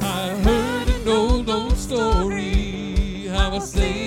I heard an old, old story how a sailor.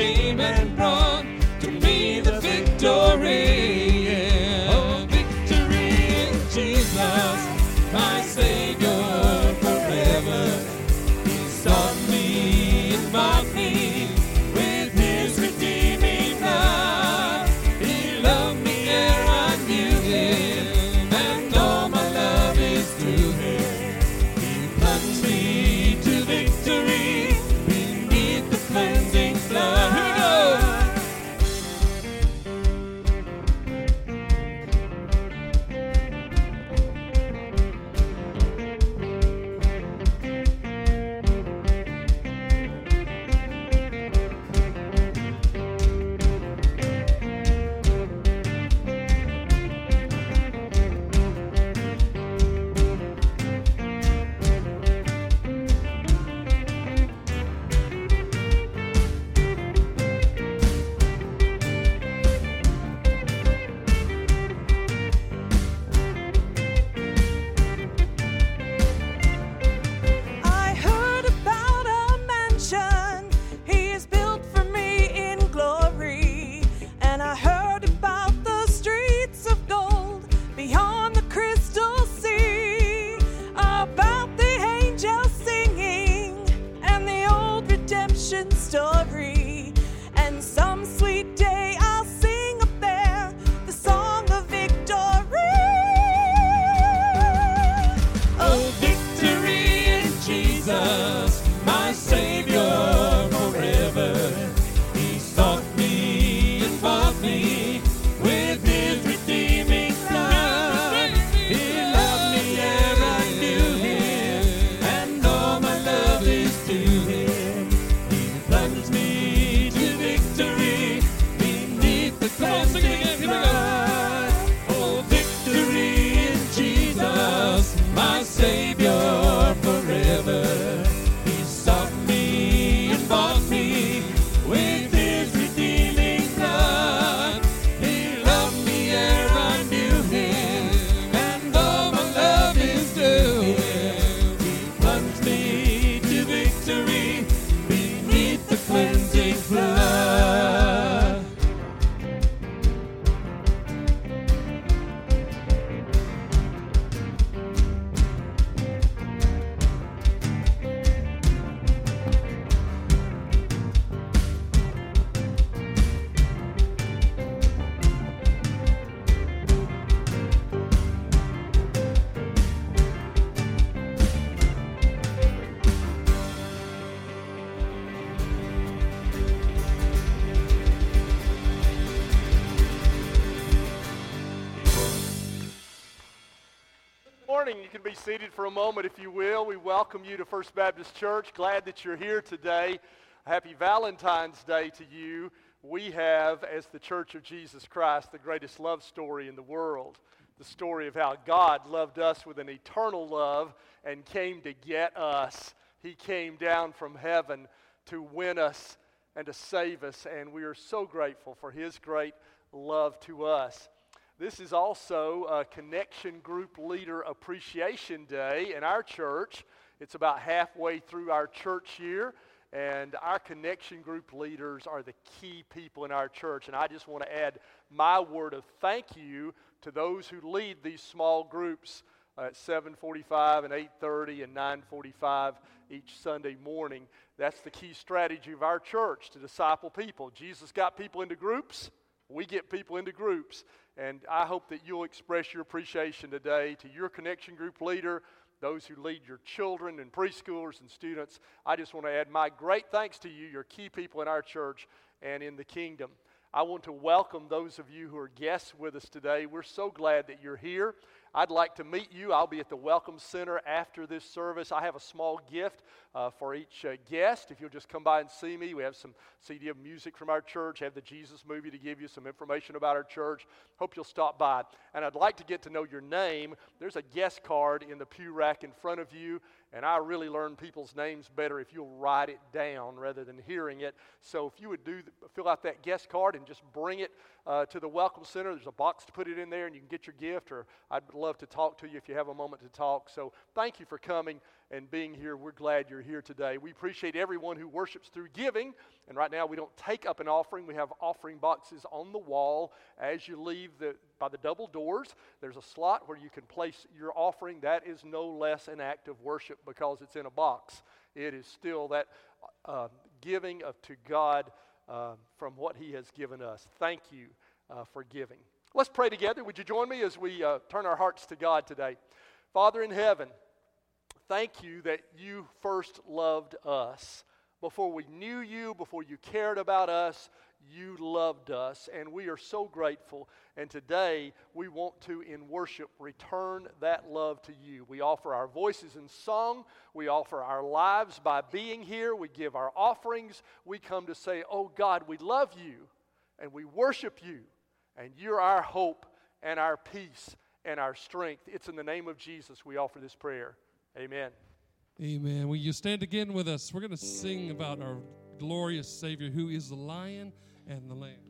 Dreaming. First Baptist Church. Glad that you're here today. Happy Valentine's Day to you. We have, as the Church of Jesus Christ, the greatest love story in the world. The story of how God loved us with an eternal love and came to get us. He came down from heaven to win us and to save us, and we are so grateful for His great love to us. This is also a Connection Group Leader Appreciation Day in our church. It's about halfway through our church year, and our Connection Group leaders are the key people in our church. And I just want to add my word of thank you to those who lead these small groups at 7:45 and 8:30 and 9:45 each Sunday morning. That's the key strategy of our church to disciple people. Jesus got people into groups. We get people into groups. And I hope that you'll express your appreciation today to your connection group leader, those who lead your children and preschoolers and students. I just want to add my great thanks to you. You're key people in our church and in the kingdom. I want to welcome those of you who are guests with us today. We're so glad that you're here. I'd like to meet you. I'll be at the Welcome Center after this service. I have a small gift uh, for each uh, guest. If you'll just come by and see me, we have some CD of music from our church, have the Jesus movie to give you some information about our church. Hope you'll stop by. And I'd like to get to know your name. There's a guest card in the pew rack in front of you. And I really learn people's names better if you'll write it down rather than hearing it. So if you would do fill out that guest card and just bring it uh, to the Welcome Center, there's a box to put it in there, and you can get your gift. Or I'd love to talk to you if you have a moment to talk. So thank you for coming and being here. We're glad you're here today. We appreciate everyone who worships through giving. And right now, we don't take up an offering. We have offering boxes on the wall as you leave the, by the double doors. There's a slot where you can place your offering. That is no less an act of worship because it's in a box. It is still that uh, giving of, to God uh, from what He has given us. Thank you uh, for giving. Let's pray together. Would you join me as we uh, turn our hearts to God today? Father in heaven, thank you that you first loved us. Before we knew you, before you cared about us, you loved us, and we are so grateful. And today, we want to, in worship, return that love to you. We offer our voices in song, we offer our lives by being here, we give our offerings. We come to say, Oh God, we love you, and we worship you, and you're our hope and our peace and our strength. It's in the name of Jesus we offer this prayer. Amen. Amen. Will you stand again with us? We're going to sing about our glorious Savior who is the lion and the lamb.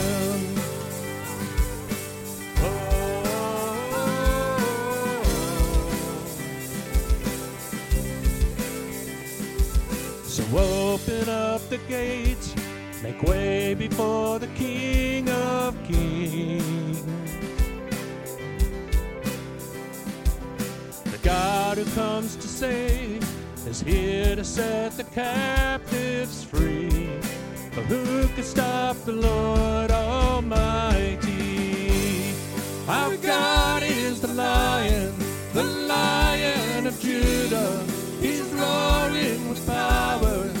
gates, make way before the King of Kings. The God who comes to save is here to set the captives free. But who can stop the Lord Almighty? Our God is the Lion, the Lion of Judah. He's roaring with power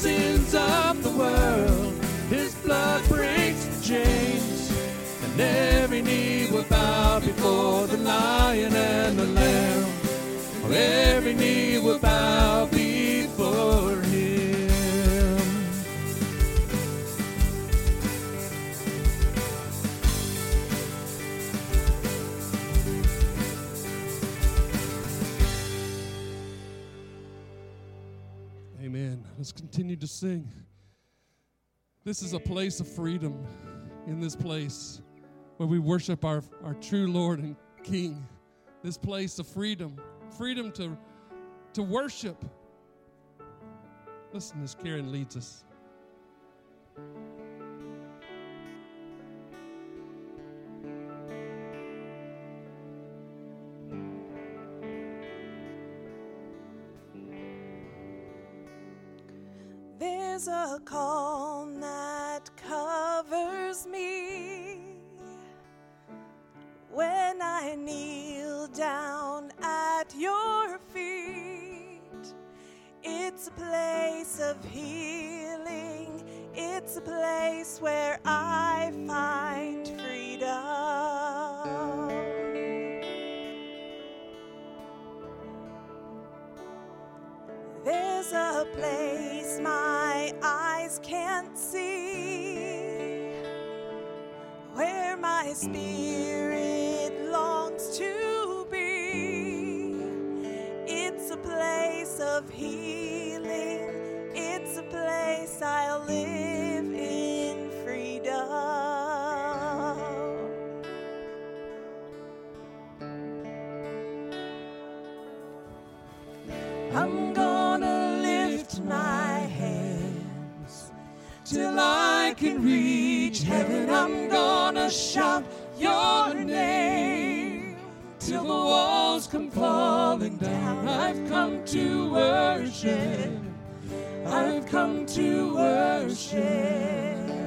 sins of the world. His blood breaks the chains, and every knee will bow before the lion and the lamb. Every knee will Amen. Let's continue to sing. This is a place of freedom in this place where we worship our, our true Lord and King. This place of freedom, freedom to, to worship. Listen as Karen leads us. A calm that covers me when I kneel down at your feet. It's a place of healing, it's a place where I find freedom. There's a place my my spirit longs to be. It's a place of healing, shout your name till the walls come falling down. I've come to worship. I've come to worship.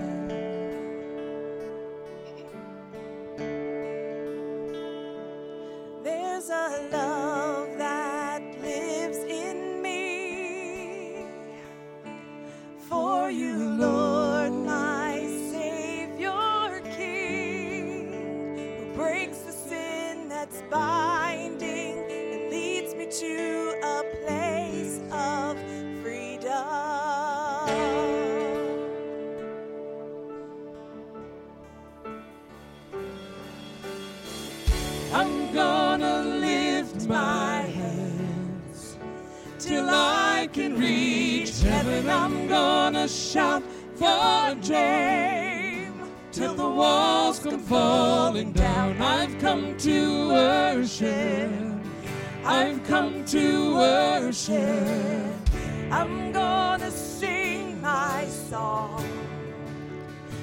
Shout your name till the walls come falling down. I've come to worship. I've come to worship. I'm gonna sing my song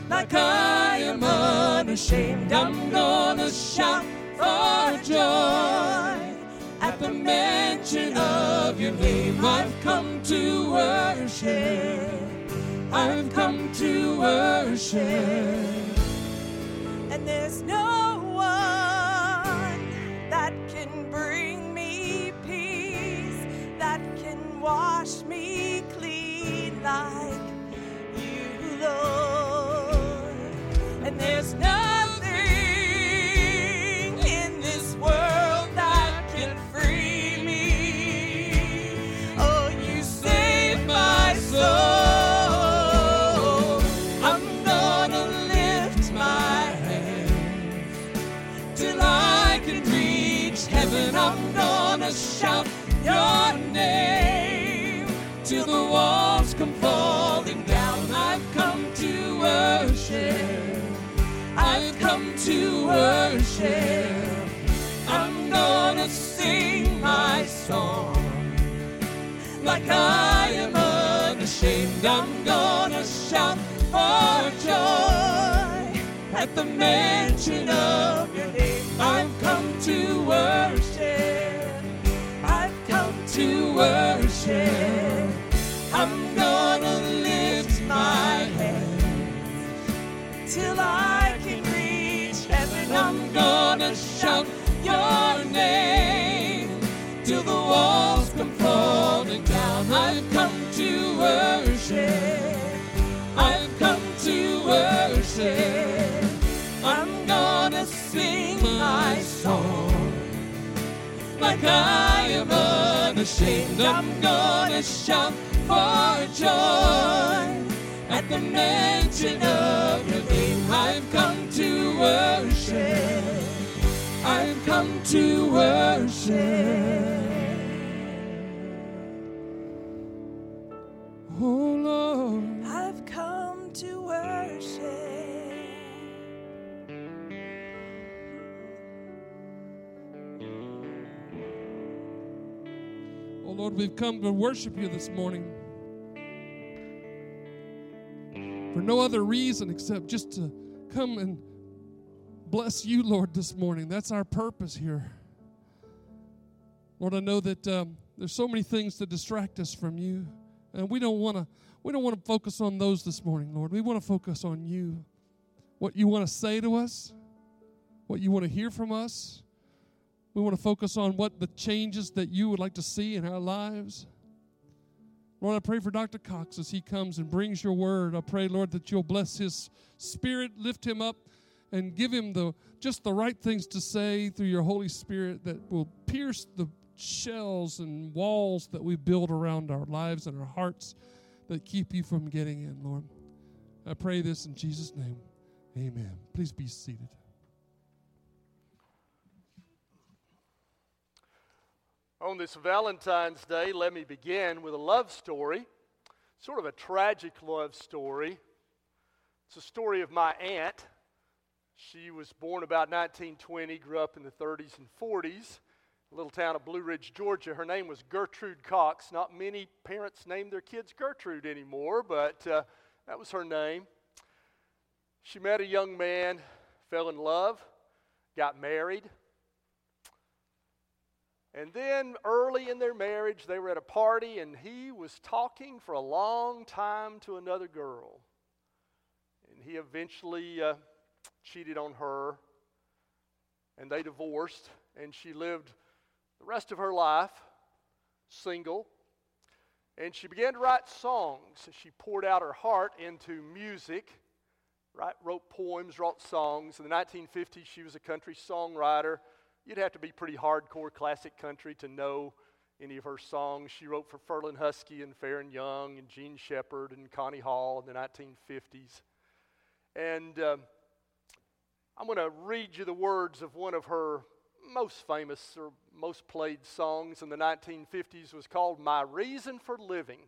like I am unashamed. I'm gonna shout for joy at the mention of your name. I've come to worship. I've come to worship. And there's no unashamed. I'm gonna shout for joy at the mention of your name. I've come to worship. I've come to worship. Lord, we've come to worship you this morning. For no other reason except just to come and bless you, Lord, this morning. That's our purpose here. Lord, I know that um, there's so many things that distract us from you, and we don't want to. We don't want to focus on those this morning, Lord. We want to focus on you, what you want to say to us, what you want to hear from us. We want to focus on what the changes that you would like to see in our lives. Lord, I pray for Dr. Cox as he comes and brings your word. I pray, Lord, that you'll bless his spirit, lift him up, and give him the just the right things to say through your Holy Spirit that will pierce the shells and walls that we build around our lives and our hearts that keep you from getting in, Lord. I pray this in Jesus' name. Amen. Please be seated. On this Valentine's Day, let me begin with a love story, sort of a tragic love story. It's a story of my aunt. She was born about 1920, grew up in the 30s and 40s, a little town of Blue Ridge, Georgia. Her name was Gertrude Cox. Not many parents name their kids Gertrude anymore, but uh, that was her name. She met a young man, fell in love, got married. And then early in their marriage, they were at a party and he was talking for a long time to another girl. And he eventually uh, cheated on her and they divorced and she lived the rest of her life single. And she began to write songs. She poured out her heart into music, right? wrote poems, wrote songs. In the 1950s, she was a country songwriter. You'd have to be pretty hardcore classic country to know any of her songs. She wrote for Ferlin Husky and Faron Young and Jean Shepard and Connie Hall in the 1950s. And um, I'm going to read you the words of one of her most famous or most played songs in the 1950s was called My Reason for Living.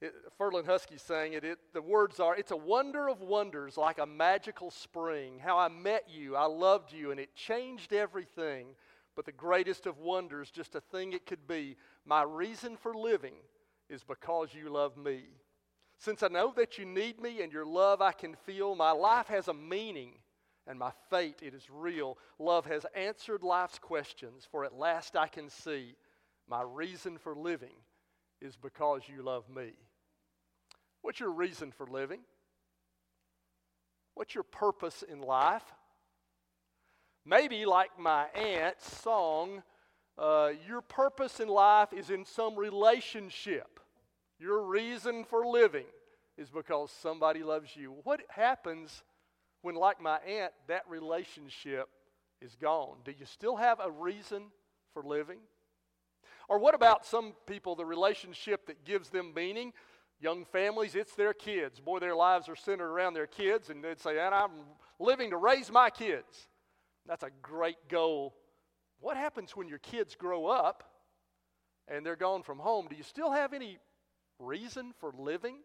It, Ferlin Husky sang it, it. The words are, It's a wonder of wonders, like a magical spring. How I met you, I loved you, and it changed everything. But the greatest of wonders, just a thing it could be, my reason for living is because you love me. Since I know that you need me and your love I can feel, my life has a meaning and my fate, it is real. Love has answered life's questions, for at last I can see my reason for living is because you love me. What's your reason for living? What's your purpose in life? Maybe, like my aunt's song, uh, your purpose in life is in some relationship. Your reason for living is because somebody loves you. What happens when, like my aunt, that relationship is gone? Do you still have a reason for living? Or what about some people, the relationship that gives them meaning? Young families, it's their kids. Boy, their lives are centered around their kids, and they'd say, and I'm living to raise my kids. That's a great goal. What happens when your kids grow up and they're gone from home? Do you still have any reason for living?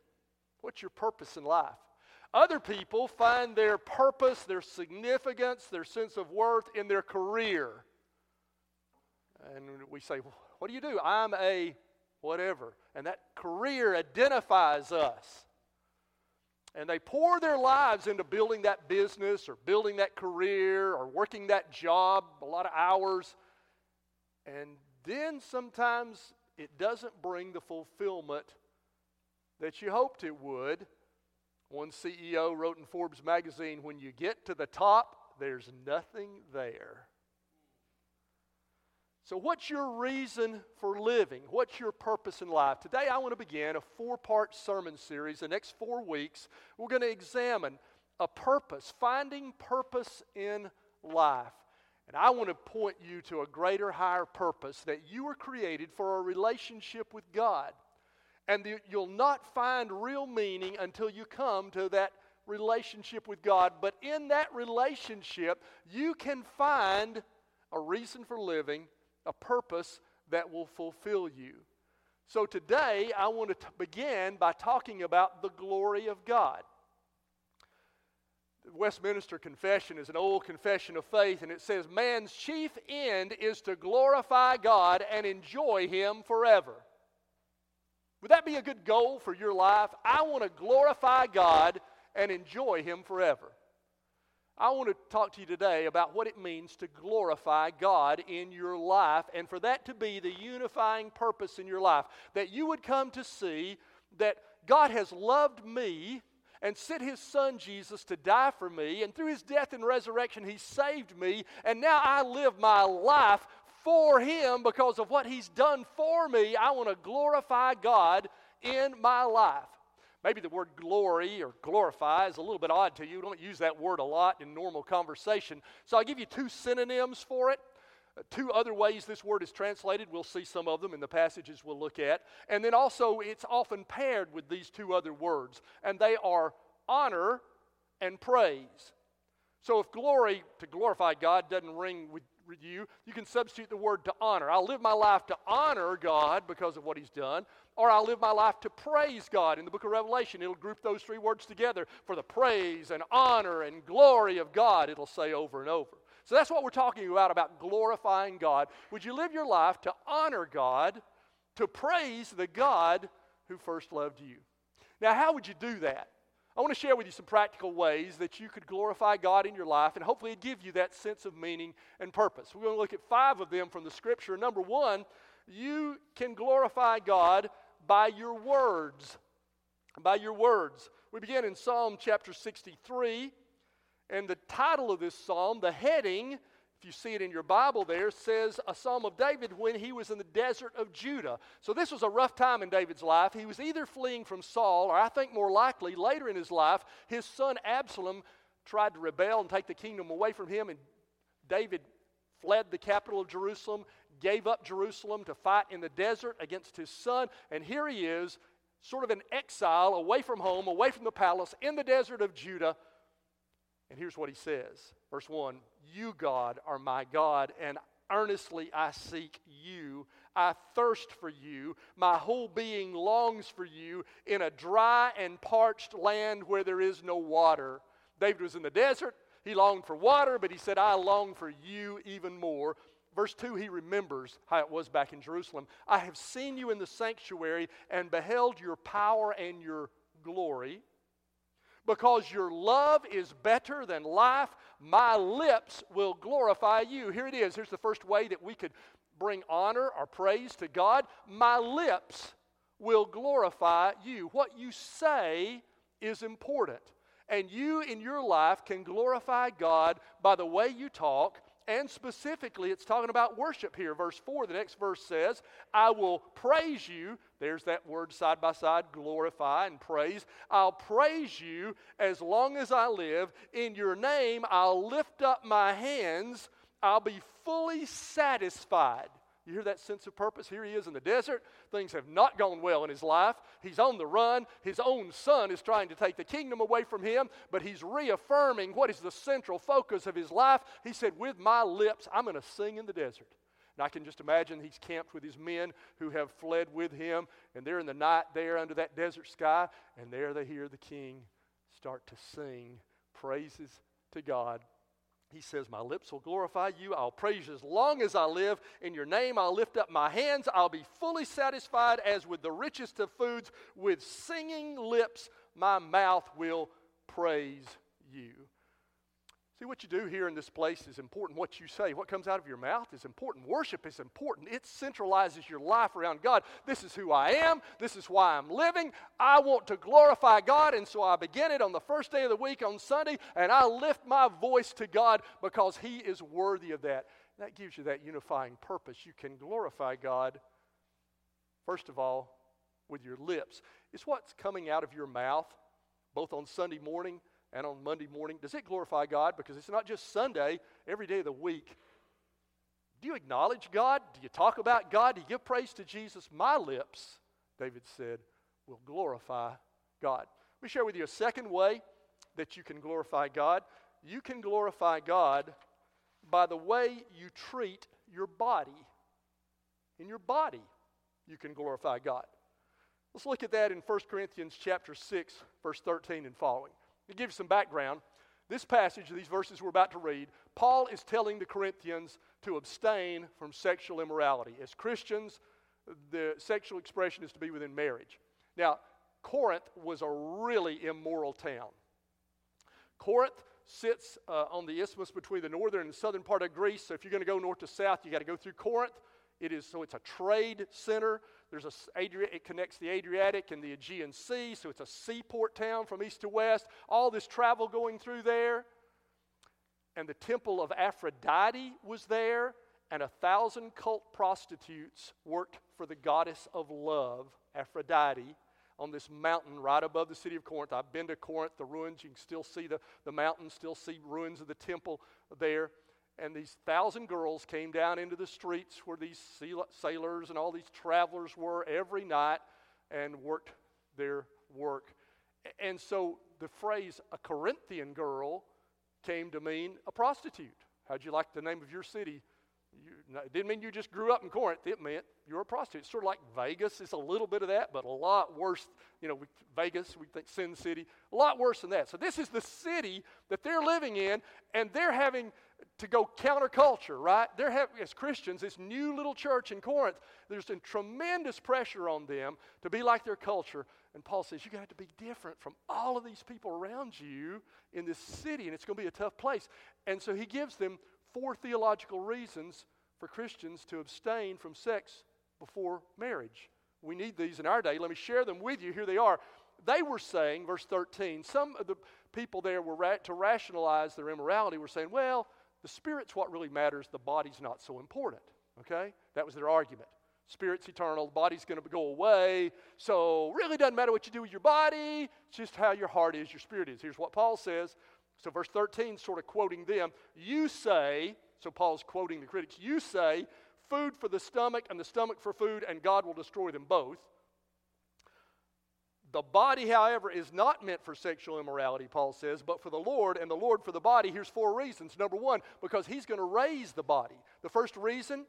What's your purpose in life? Other people find their purpose, their significance, their sense of worth in their career. And we say, What do you do? I'm a whatever. And that career identifies us. And they pour their lives into building that business or building that career or working that job, a lot of hours. And then sometimes it doesn't bring the fulfillment that you hoped it would. One CEO wrote in Forbes magazine when you get to the top, there's nothing there. So, what's your reason for living? What's your purpose in life? Today, I want to begin a four part sermon series. The next four weeks, we're going to examine a purpose, finding purpose in life. And I want to point you to a greater, higher purpose that you were created for a relationship with God. And the, you'll not find real meaning until you come to that relationship with God. But in that relationship, you can find a reason for living a purpose that will fulfill you. So today, I want to t- begin by talking about the glory of God. The Westminster Confession is an old confession of faith, and it says, Man's chief end is to glorify God and enjoy Him forever. Would that be a good goal for your life? I want to glorify God and enjoy Him forever. I want to talk to you today about what it means to glorify God in your life and for that to be the unifying purpose in your life. That you would come to see that God has loved me and sent his son Jesus to die for me, and through his death and resurrection, he saved me, and now I live my life for him because of what he's done for me. I want to glorify God in my life. Maybe the word glory or glorify is a little bit odd to you. We don't use that word a lot in normal conversation. So I'll give you two synonyms for it. Uh, two other ways this word is translated. We'll see some of them in the passages we'll look at. And then also, it's often paired with these two other words, and they are honor and praise. So if glory, to glorify God, doesn't ring with you, you can substitute the word to honor. I'll live my life to honor God because of what He's done, or I'll live my life to praise God. In the book of Revelation, it'll group those three words together for the praise and honor and glory of God, it'll say over and over. So that's what we're talking about, about glorifying God. Would you live your life to honor God, to praise the God who first loved you? Now, how would you do that? I want to share with you some practical ways that you could glorify God in your life and hopefully give you that sense of meaning and purpose. We're going to look at five of them from the scripture. Number one, you can glorify God by your words. By your words. We begin in Psalm chapter 63, and the title of this psalm, the heading, if you see it in your Bible there, says a psalm of David when he was in the desert of Judah. So this was a rough time in David's life. He was either fleeing from Saul, or I think more likely, later in his life, his son Absalom tried to rebel and take the kingdom away from him, and David fled the capital of Jerusalem gave up Jerusalem to fight in the desert against his son, and here he is, sort of in exile, away from home, away from the palace, in the desert of Judah. And here's what he says Verse 1 You, God, are my God, and earnestly I seek you. I thirst for you. My whole being longs for you in a dry and parched land where there is no water. David was in the desert. He longed for water, but he said, I long for you even more. Verse 2, he remembers how it was back in Jerusalem. I have seen you in the sanctuary and beheld your power and your glory. Because your love is better than life, my lips will glorify you. Here it is. Here's the first way that we could bring honor or praise to God. My lips will glorify you. What you say is important. And you in your life can glorify God by the way you talk. And specifically, it's talking about worship here. Verse 4, the next verse says, I will praise you. There's that word side by side glorify and praise. I'll praise you as long as I live. In your name, I'll lift up my hands. I'll be fully satisfied. You hear that sense of purpose? Here he is in the desert. Things have not gone well in his life. He's on the run. His own son is trying to take the kingdom away from him, but he's reaffirming what is the central focus of his life. He said, With my lips, I'm going to sing in the desert. And I can just imagine he's camped with his men who have fled with him, and they're in the night there under that desert sky, and there they hear the king start to sing praises to God he says, My lips will glorify you. I'll praise you as long as I live. In your name, I'll lift up my hands. I'll be fully satisfied as with the richest of foods. With singing lips, my mouth will praise you. See, what you do here in this place is important. What you say, what comes out of your mouth is important. Worship is important. It centralizes your life around God. This is who I am. This is why I'm living. I want to glorify God, and so I begin it on the first day of the week on Sunday, and I lift my voice to God because He is worthy of that. That gives you that unifying purpose. You can glorify God, first of all, with your lips. It's what's coming out of your mouth, both on Sunday morning and on Monday morning? Does it glorify God? Because it's not just Sunday, every day of the week. Do you acknowledge God? Do you talk about God? Do you give praise to Jesus? My lips, David said, will glorify God. Let me share with you a second way that you can glorify God. You can glorify God by the way you treat your body. In your body, you can glorify God. Let's look at that in 1 Corinthians chapter 6, verse 13 and following. To give you some background, this passage, these verses we're about to read, Paul is telling the Corinthians to abstain from sexual immorality. As Christians, the sexual expression is to be within marriage. Now, Corinth was a really immoral town. Corinth sits uh, on the isthmus between the northern and southern part of Greece. So if you're going to go north to south, you got to go through Corinth. It is so it's a trade center. There's a, it connects the Adriatic and the Aegean Sea, so it's a seaport town from east to west. All this travel going through there. And the temple of Aphrodite was there, and a thousand cult prostitutes worked for the goddess of love, Aphrodite, on this mountain right above the city of Corinth. I've been to Corinth, the ruins. You can still see the, the mountain, still see ruins of the temple there and these thousand girls came down into the streets where these sailors and all these travelers were every night and worked their work. And so the phrase a Corinthian girl came to mean a prostitute. How'd you like the name of your city? You, it didn't mean you just grew up in Corinth. It meant you were a prostitute. It's sort of like Vegas. It's a little bit of that, but a lot worse. You know, Vegas, we think Sin City, a lot worse than that. So this is the city that they're living in, and they're having to go counterculture, right? They're as Christians, this new little church in Corinth, there's a tremendous pressure on them to be like their culture. And Paul says, You're to have to be different from all of these people around you in this city, and it's going to be a tough place. And so he gives them four theological reasons for Christians to abstain from sex before marriage. We need these in our day. Let me share them with you. Here they are. They were saying, verse 13, some of the people there were ra- to rationalize their immorality were saying, well, the spirit's what really matters, the body's not so important. Okay? That was their argument. Spirit's eternal, the body's going to go away. So, really doesn't matter what you do with your body, it's just how your heart is, your spirit is. Here's what Paul says. So, verse 13, sort of quoting them, you say, so Paul's quoting the critics, you say, food for the stomach and the stomach for food, and God will destroy them both. The body, however, is not meant for sexual immorality, Paul says, but for the Lord, and the Lord for the body. Here's four reasons. Number one, because he's going to raise the body. The first reason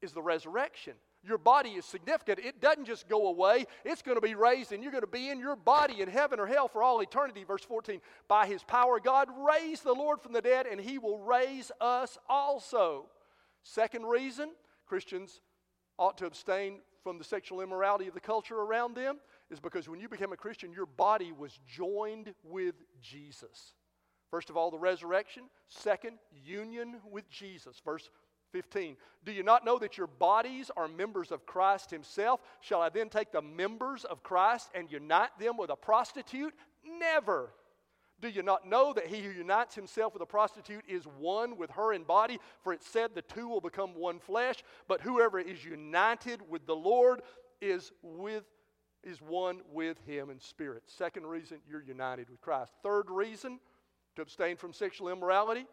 is the resurrection. Your body is significant. It doesn't just go away, it's going to be raised, and you're going to be in your body in heaven or hell for all eternity. Verse 14 By his power, God raised the Lord from the dead, and he will raise us also. Second reason Christians ought to abstain from the sexual immorality of the culture around them is because when you became a Christian, your body was joined with Jesus. First of all, the resurrection. Second, union with Jesus. Verse 15. Do you not know that your bodies are members of Christ Himself? Shall I then take the members of Christ and unite them with a prostitute? Never. Do you not know that he who unites himself with a prostitute is one with her in body? For it said the two will become one flesh. But whoever is united with the Lord is with is one with him in spirit. Second reason, you're united with Christ. Third reason to abstain from sexual immorality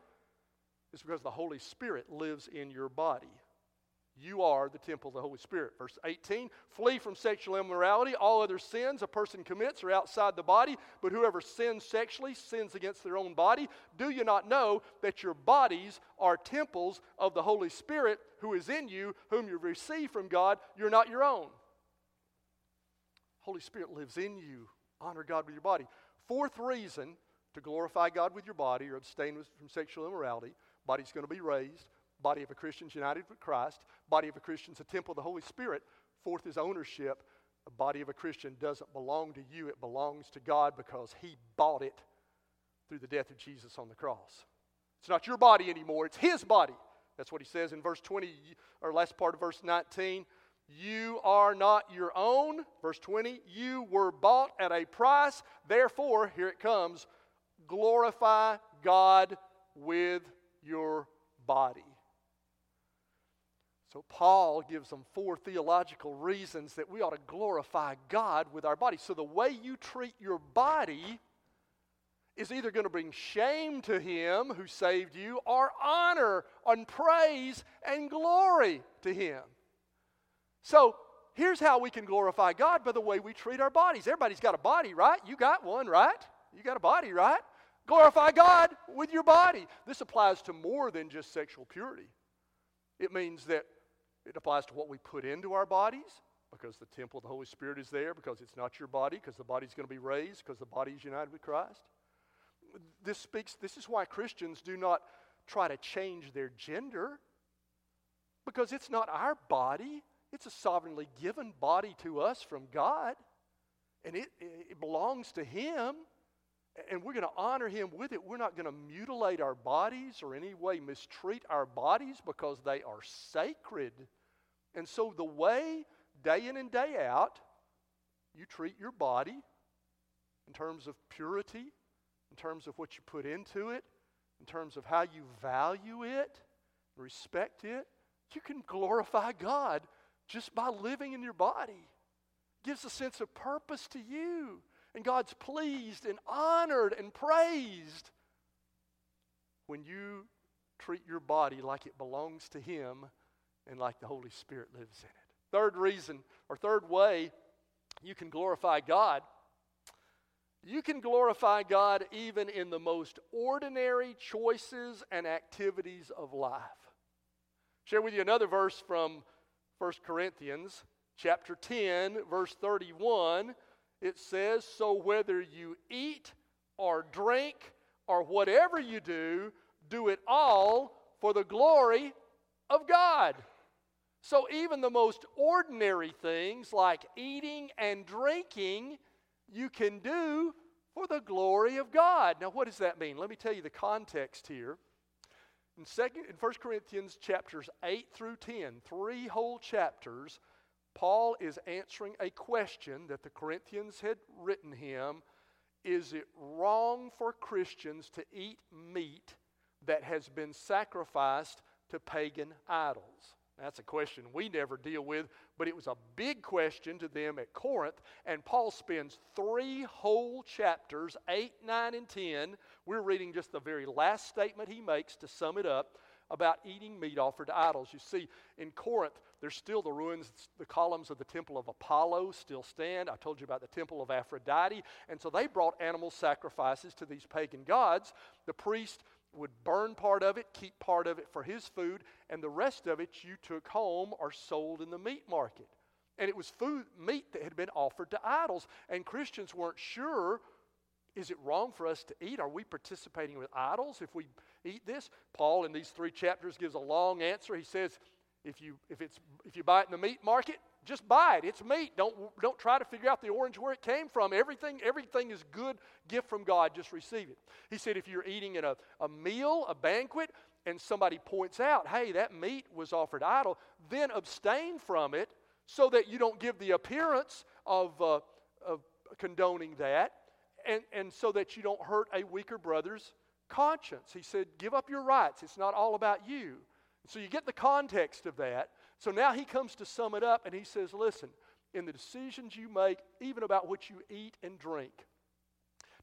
is because the Holy Spirit lives in your body. You are the temple of the Holy Spirit. Verse 18 Flee from sexual immorality. All other sins a person commits are outside the body, but whoever sins sexually sins against their own body. Do you not know that your bodies are temples of the Holy Spirit who is in you, whom you receive from God? You're not your own. Holy Spirit lives in you. Honor God with your body. Fourth reason to glorify God with your body or abstain from sexual immorality body's going to be raised Body of a Christian's united with Christ. Body of a Christian's a temple of the Holy Spirit. Fourth is ownership. The body of a Christian doesn't belong to you, it belongs to God because He bought it through the death of Jesus on the cross. It's not your body anymore, it's His body. That's what He says in verse 20, or last part of verse 19. You are not your own. Verse 20, you were bought at a price. Therefore, here it comes glorify God with your body. So, Paul gives them four theological reasons that we ought to glorify God with our body. So, the way you treat your body is either going to bring shame to Him who saved you or honor and praise and glory to Him. So, here's how we can glorify God by the way we treat our bodies. Everybody's got a body, right? You got one, right? You got a body, right? Glorify God with your body. This applies to more than just sexual purity. It means that it applies to what we put into our bodies because the temple of the Holy Spirit is there, because it's not your body, because the body's going to be raised, because the body is united with Christ. This speaks, this is why Christians do not try to change their gender, because it's not our body, it's a sovereignly given body to us from God, and it, it belongs to Him and we're going to honor him with it. We're not going to mutilate our bodies or any way mistreat our bodies because they are sacred. And so, the way, day in and day out, you treat your body in terms of purity, in terms of what you put into it, in terms of how you value it, respect it, you can glorify God just by living in your body. Gives a sense of purpose to you. And God's pleased and honored and praised when you treat your body like it belongs to Him and like the Holy Spirit lives in it. Third reason, or third way you can glorify God, you can glorify God even in the most ordinary choices and activities of life. Share with you another verse from 1 Corinthians chapter 10 verse 31 it says, So whether you eat or drink or whatever you do, do it all for the glory of God. So even the most ordinary things like eating and drinking, you can do for the glory of God. Now, what does that mean? Let me tell you the context here. In, second, in 1 Corinthians chapters 8 through 10, three whole chapters, Paul is answering a question that the Corinthians had written him Is it wrong for Christians to eat meat that has been sacrificed to pagan idols? That's a question we never deal with, but it was a big question to them at Corinth. And Paul spends three whole chapters, 8, 9, and 10. We're reading just the very last statement he makes to sum it up about eating meat offered to idols. You see, in Corinth, there's still the ruins, the columns of the temple of Apollo still stand. I told you about the temple of Aphrodite. And so they brought animal sacrifices to these pagan gods. The priest would burn part of it, keep part of it for his food, and the rest of it you took home or sold in the meat market. And it was food, meat that had been offered to idols. And Christians weren't sure is it wrong for us to eat? Are we participating with idols if we eat this? Paul, in these three chapters, gives a long answer. He says, If you, if, it's, if you buy it in the meat market, just buy it. It's meat. Don't, don't try to figure out the orange where it came from. Everything, everything is good gift from God. Just receive it. He said if you're eating in a, a meal, a banquet, and somebody points out, hey, that meat was offered idol, then abstain from it so that you don't give the appearance of, uh, of condoning that and, and so that you don't hurt a weaker brother's conscience. He said, give up your rights. It's not all about you. So you get the context of that. So now he comes to sum it up and he says, listen, in the decisions you make, even about what you eat and drink,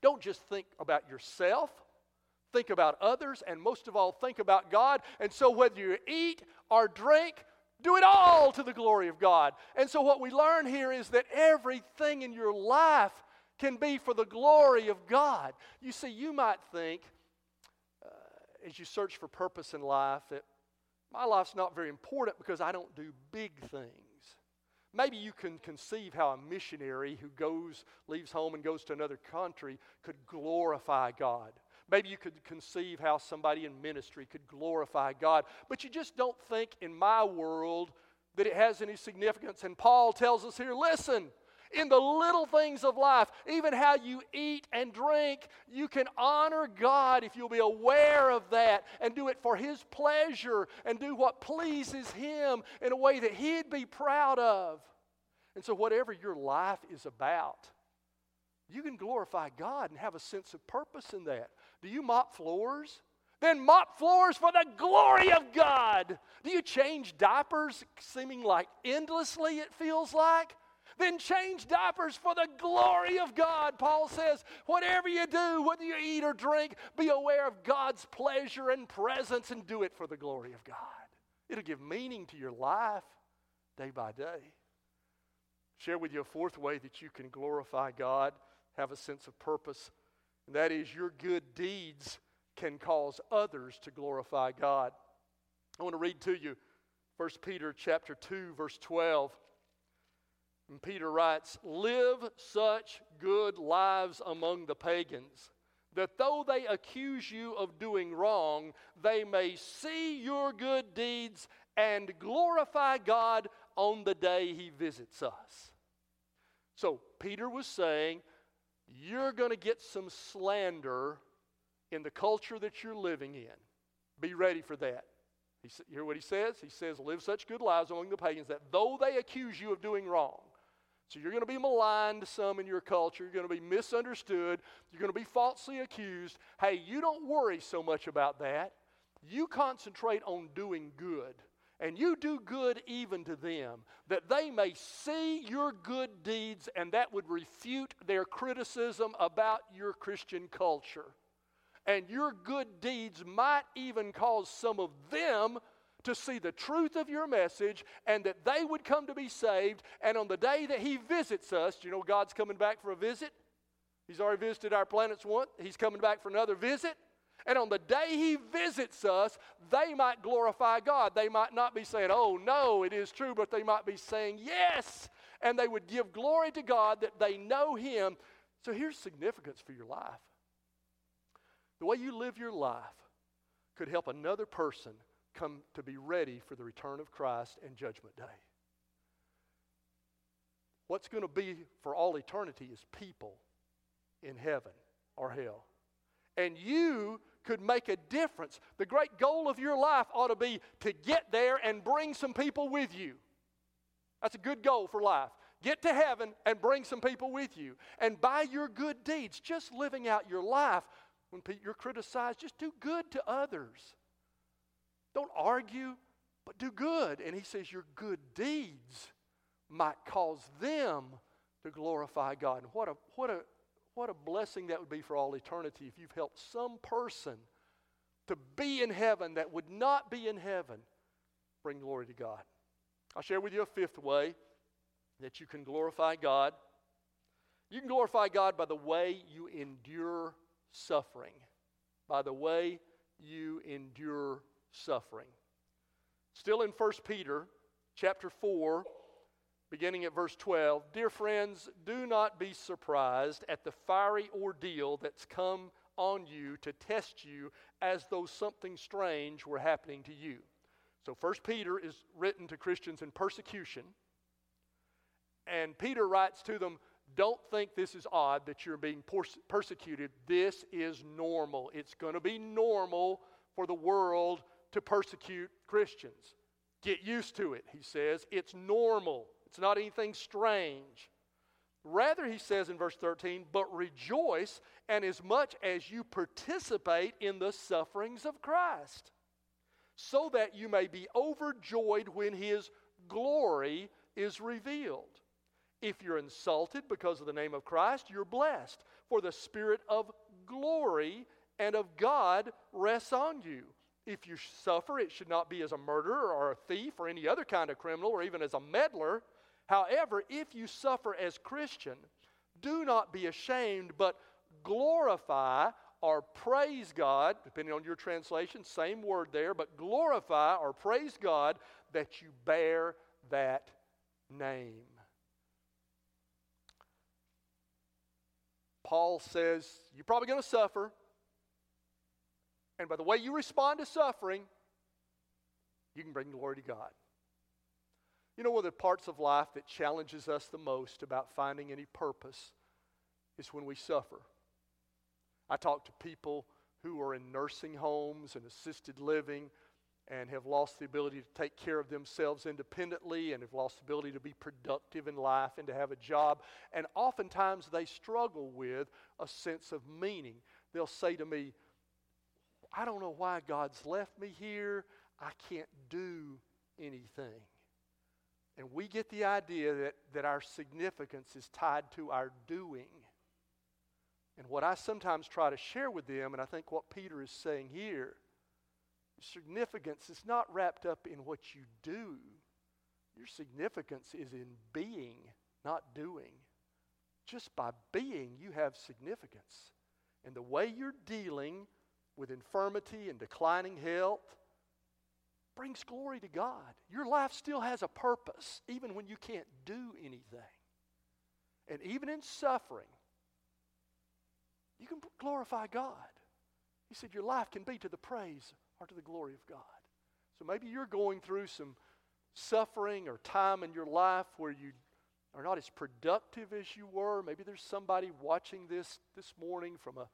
don't just think about yourself, think about others, and most of all, think about God. And so whether you eat or drink, do it all to the glory of God. And so what we learn here is that everything in your life can be for the glory of God. You see, you might think, uh, as you search for purpose in life, that my life's not very important because I don't do big things. Maybe you can conceive how a missionary who goes, leaves home and goes to another country could glorify God. Maybe you could conceive how somebody in ministry could glorify God. But you just don't think in my world that it has any significance. And Paul tells us here listen, in the little things of life, even how you eat and drink, you can honor God if you'll be aware of that and do it for His pleasure and do what pleases Him in a way that He'd be proud of. And so, whatever your life is about, you can glorify God and have a sense of purpose in that. Do you mop floors? Then mop floors for the glory of God. Do you change diapers seeming like endlessly, it feels like? Then change diapers for the glory of God. Paul says, whatever you do, whether you eat or drink, be aware of God's pleasure and presence and do it for the glory of God. It'll give meaning to your life day by day. Share with you a fourth way that you can glorify God, have a sense of purpose, and that is your good deeds can cause others to glorify God. I want to read to you 1 Peter chapter 2 verse 12. And Peter writes, Live such good lives among the pagans, that though they accuse you of doing wrong, they may see your good deeds and glorify God on the day he visits us. So, Peter was saying, You're going to get some slander in the culture that you're living in. Be ready for that. Hear what he says? He says, Live such good lives among the pagans that though they accuse you of doing wrong, so you're going to be maligned some in your culture. You're going to be misunderstood. You're going to be falsely accused. Hey, you don't worry so much about that. You concentrate on doing good. And you do good even to them, that they may see your good deeds and that would refute their criticism about your Christian culture. And your good deeds might even cause some of them to see the truth of your message and that they would come to be saved. And on the day that He visits us, you know God's coming back for a visit? He's already visited our planets once, He's coming back for another visit. And on the day He visits us, they might glorify God. They might not be saying, oh, no, it is true, but they might be saying, yes. And they would give glory to God that they know Him. So here's significance for your life the way you live your life could help another person come to be ready for the return of Christ and Judgment Day. What's going to be for all eternity is people in heaven or hell. And you could make a difference. The great goal of your life ought to be to get there and bring some people with you. That's a good goal for life. Get to heaven and bring some people with you. And by your good deeds, just living out your life, when you're criticized, just do good to others. Don't argue, but do good. And he says, Your good deeds might cause them to glorify God. And what a, what a, what a blessing that would be for all eternity if you've helped some person to be in heaven that would not be in heaven bring glory to God. I'll share with you a fifth way that you can glorify God. You can glorify God by the way you endure suffering, by the way you endure suffering. Still in 1 Peter chapter 4, beginning at verse 12. Dear friends, do not be surprised at the fiery ordeal that's come on you to test you as though something strange were happening to you. So, First Peter is written to Christians in persecution. And Peter writes to them, Don't think this is odd that you're being persecuted. This is normal. It's going to be normal for the world to persecute Christians. Get used to it, he says. It's normal, it's not anything strange. Rather, he says in verse 13, but rejoice, and as much as you participate in the sufferings of Christ, so that you may be overjoyed when his glory is revealed. If you're insulted because of the name of Christ, you're blessed, for the Spirit of glory and of God rests on you. If you suffer, it should not be as a murderer or a thief or any other kind of criminal or even as a meddler However, if you suffer as Christian, do not be ashamed, but glorify or praise God, depending on your translation, same word there, but glorify or praise God that you bear that name. Paul says, You're probably going to suffer. And by the way you respond to suffering, you can bring glory to God. You know, one of the parts of life that challenges us the most about finding any purpose is when we suffer. I talk to people who are in nursing homes and assisted living and have lost the ability to take care of themselves independently and have lost the ability to be productive in life and to have a job. And oftentimes they struggle with a sense of meaning. They'll say to me, I don't know why God's left me here. I can't do anything. And we get the idea that, that our significance is tied to our doing. And what I sometimes try to share with them, and I think what Peter is saying here, significance is not wrapped up in what you do. Your significance is in being, not doing. Just by being, you have significance. And the way you're dealing with infirmity and declining health brings glory to God. Your life still has a purpose, even when you can't do anything. And even in suffering, you can glorify God. He said your life can be to the praise or to the glory of God. So maybe you're going through some suffering or time in your life where you are not as productive as you were. Maybe there's somebody watching this this morning from a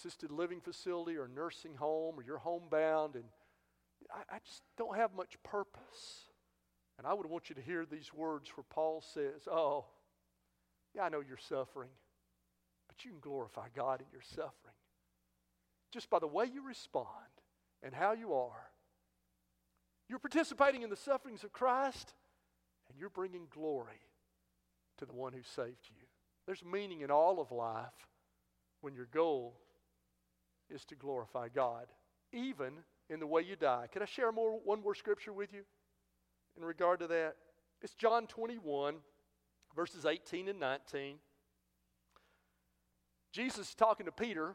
assisted living facility or nursing home or you're homebound and I, I just don't have much purpose. And I would want you to hear these words where Paul says, Oh, yeah, I know you're suffering, but you can glorify God in your suffering. Just by the way you respond and how you are, you're participating in the sufferings of Christ and you're bringing glory to the one who saved you. There's meaning in all of life when your goal is to glorify God, even in the way you die. Can I share more, one more scripture with you in regard to that? It's John 21, verses 18 and 19. Jesus is talking to Peter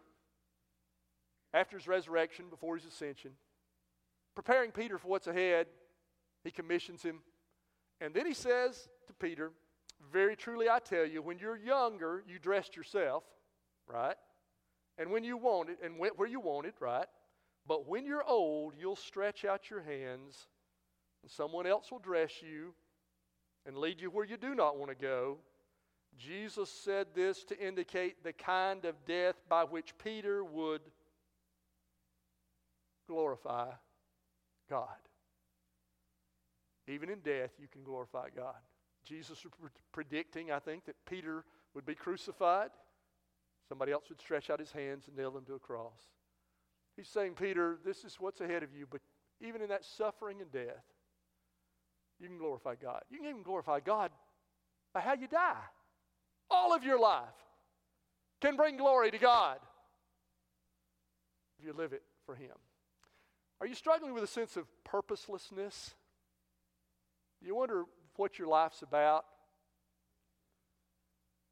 after his resurrection, before his ascension, preparing Peter for what's ahead. He commissions him. And then he says to Peter, Very truly I tell you, when you're younger, you dressed yourself, right? And when you wanted, and went where you wanted, right? But when you're old, you'll stretch out your hands, and someone else will dress you and lead you where you do not want to go. Jesus said this to indicate the kind of death by which Peter would glorify God. Even in death, you can glorify God. Jesus was predicting, I think, that Peter would be crucified. Somebody else would stretch out his hands and nail him to a cross. He's saying, Peter, this is what's ahead of you, but even in that suffering and death, you can glorify God. You can even glorify God by how you die. All of your life can bring glory to God if you live it for Him. Are you struggling with a sense of purposelessness? Do you wonder what your life's about?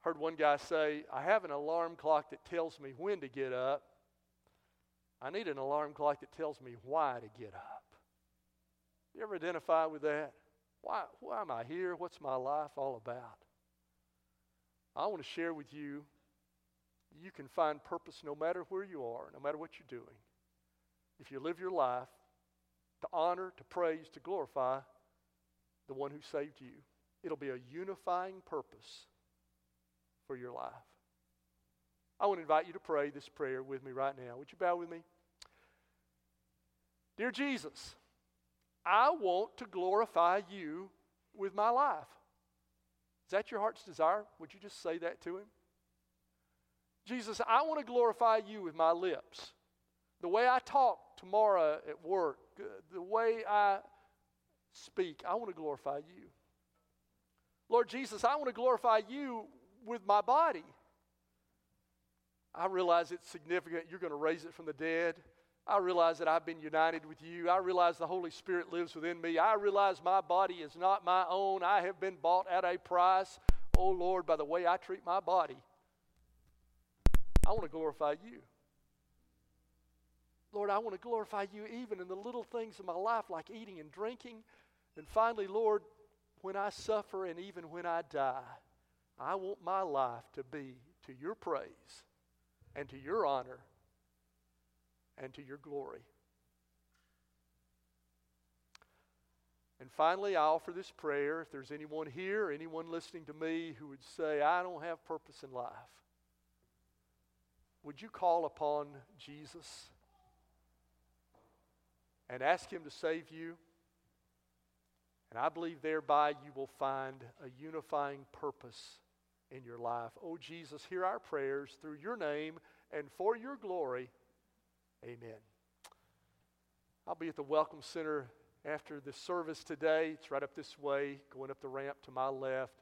Heard one guy say, I have an alarm clock that tells me when to get up, I need an alarm clock that tells me why to get up. You ever identify with that? Why, why am I here? What's my life all about? I want to share with you you can find purpose no matter where you are, no matter what you're doing. If you live your life to honor, to praise, to glorify the one who saved you. It'll be a unifying purpose for your life. I want to invite you to pray this prayer with me right now. Would you bow with me? Dear Jesus, I want to glorify you with my life. Is that your heart's desire? Would you just say that to him? Jesus, I want to glorify you with my lips. The way I talk tomorrow at work, the way I speak, I want to glorify you. Lord Jesus, I want to glorify you with my body. I realize it's significant. You're going to raise it from the dead. I realize that I've been united with you. I realize the Holy Spirit lives within me. I realize my body is not my own. I have been bought at a price, oh Lord, by the way I treat my body. I want to glorify you. Lord, I want to glorify you even in the little things in my life like eating and drinking. And finally, Lord, when I suffer and even when I die, I want my life to be to your praise and to your honor and to your glory. And finally, I offer this prayer. If there's anyone here, anyone listening to me who would say, I don't have purpose in life, would you call upon Jesus and ask Him to save you? And I believe thereby you will find a unifying purpose in your life. Oh, Jesus, hear our prayers through your name and for your glory. Amen. I'll be at the Welcome Center after the service today. It's right up this way, going up the ramp to my left.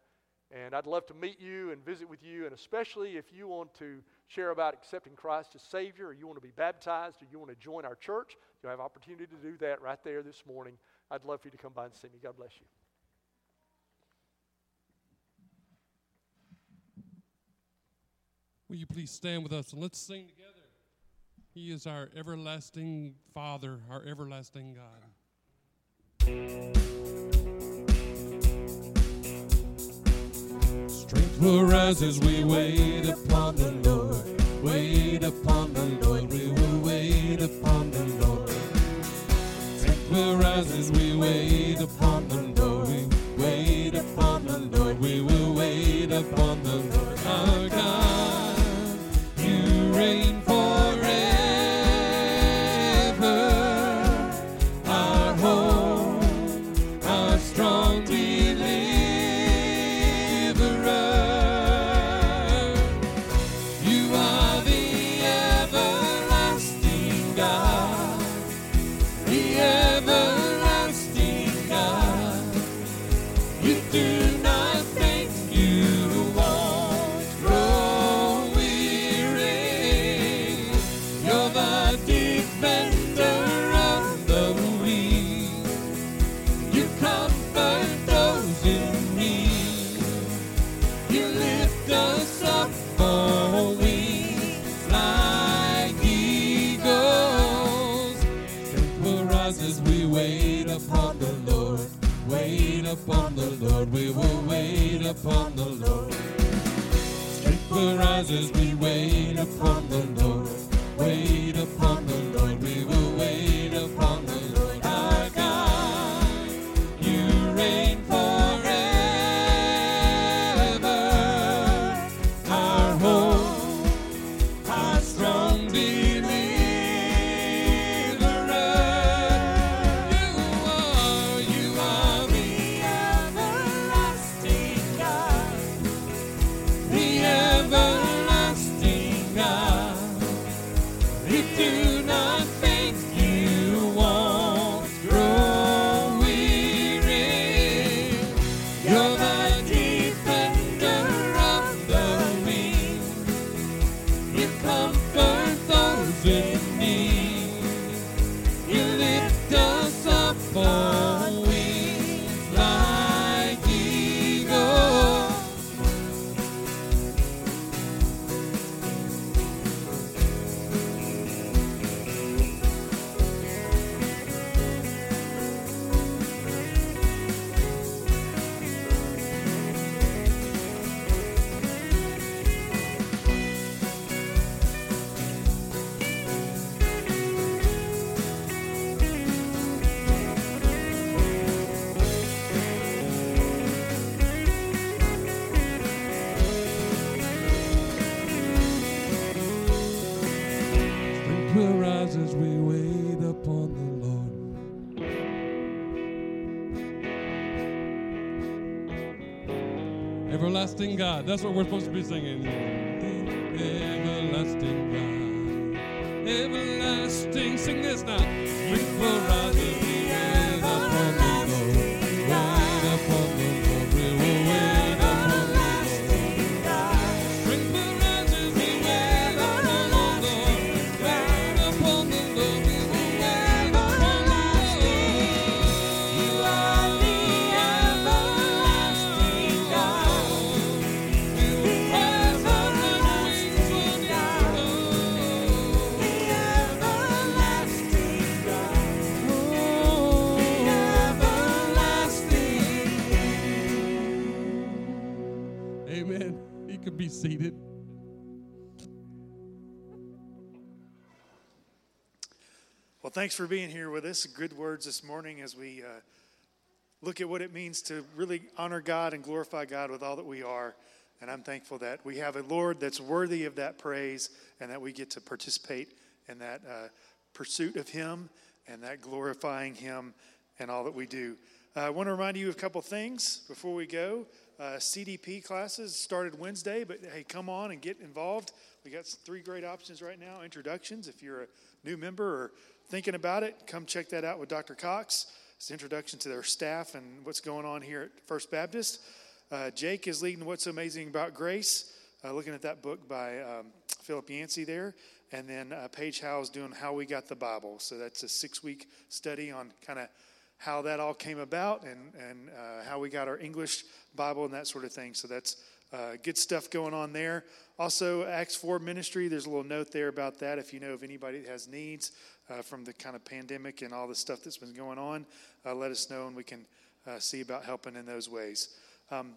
And I'd love to meet you and visit with you, and especially if you want to share about accepting Christ as Savior, or you want to be baptized, or you want to join our church, you'll have opportunity to do that right there this morning. I'd love for you to come by and see me. God bless you. Will you please stand with us and let's sing together? He is our everlasting Father, our everlasting God. Strength will rise as we wait upon the Lord. Wait upon the Lord. We will wait upon the Lord. Strength will rise as we wait upon the Lord. We wait upon the Lord. We will wait upon the Lord our God. Upon the Lord. Wait upon the Lord. We will wait upon the Lord. Strength will rise as we wait upon Everlasting God. That's what we're supposed to be singing. Everlasting thanks for being here with us. Good words this morning as we uh, look at what it means to really honor God and glorify God with all that we are. And I'm thankful that we have a Lord that's worthy of that praise and that we get to participate in that uh, pursuit of Him and that glorifying Him and all that we do. Uh, I want to remind you of a couple things before we go. Uh, CDP classes started Wednesday, but hey, come on and get involved. We got three great options right now. Introductions, if you're a new member or thinking about it, come check that out with Dr. Cox. It's an introduction to their staff and what's going on here at First Baptist. Uh, Jake is leading What's Amazing About Grace, uh, looking at that book by um, Philip Yancey there. And then uh, Paige Howe is doing How We Got the Bible. So that's a six week study on kind of how that all came about and, and uh, how we got our English Bible and that sort of thing. So that's uh, good stuff going on there. Also, Acts 4 ministry, there's a little note there about that. If you know of anybody that has needs uh, from the kind of pandemic and all the stuff that's been going on, uh, let us know and we can uh, see about helping in those ways. Um,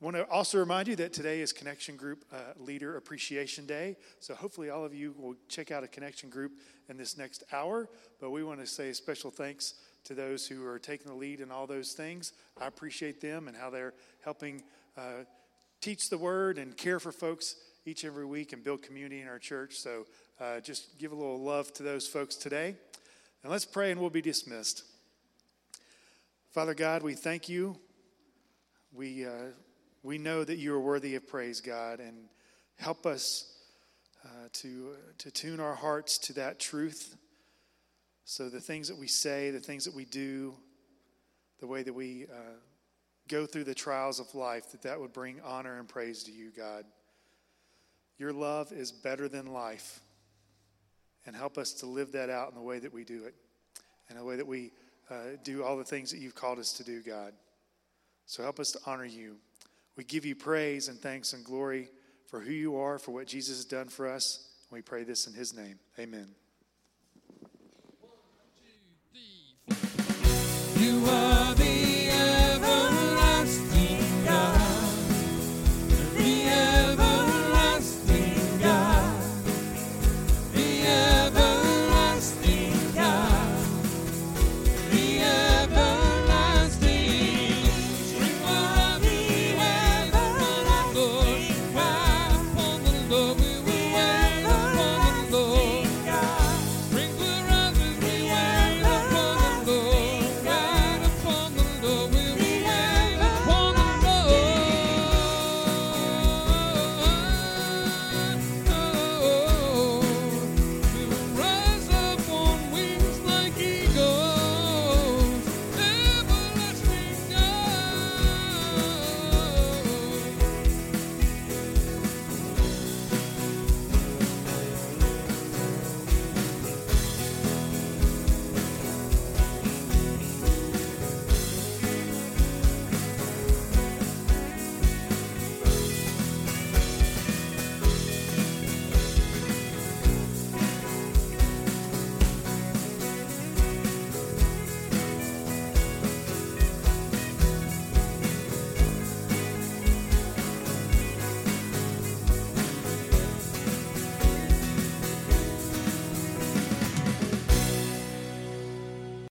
want to also remind you that today is Connection Group uh, Leader Appreciation Day. So hopefully all of you will check out a Connection Group in this next hour. But we want to say a special thanks to those who are taking the lead in all those things. I appreciate them and how they're helping uh, teach the word and care for folks each every week and build community in our church. So uh, just give a little love to those folks today. And let's pray and we'll be dismissed. Father God, we thank you. We, uh, we know that you are worthy of praise, God, and help us uh, to, to tune our hearts to that truth. So the things that we say, the things that we do, the way that we uh, go through the trials of life, that that would bring honor and praise to you, God. Your love is better than life. And help us to live that out in the way that we do it, in the way that we uh, do all the things that you've called us to do, God. So help us to honor you. We give you praise and thanks and glory for who you are, for what Jesus has done for us. We pray this in his name. Amen. You are.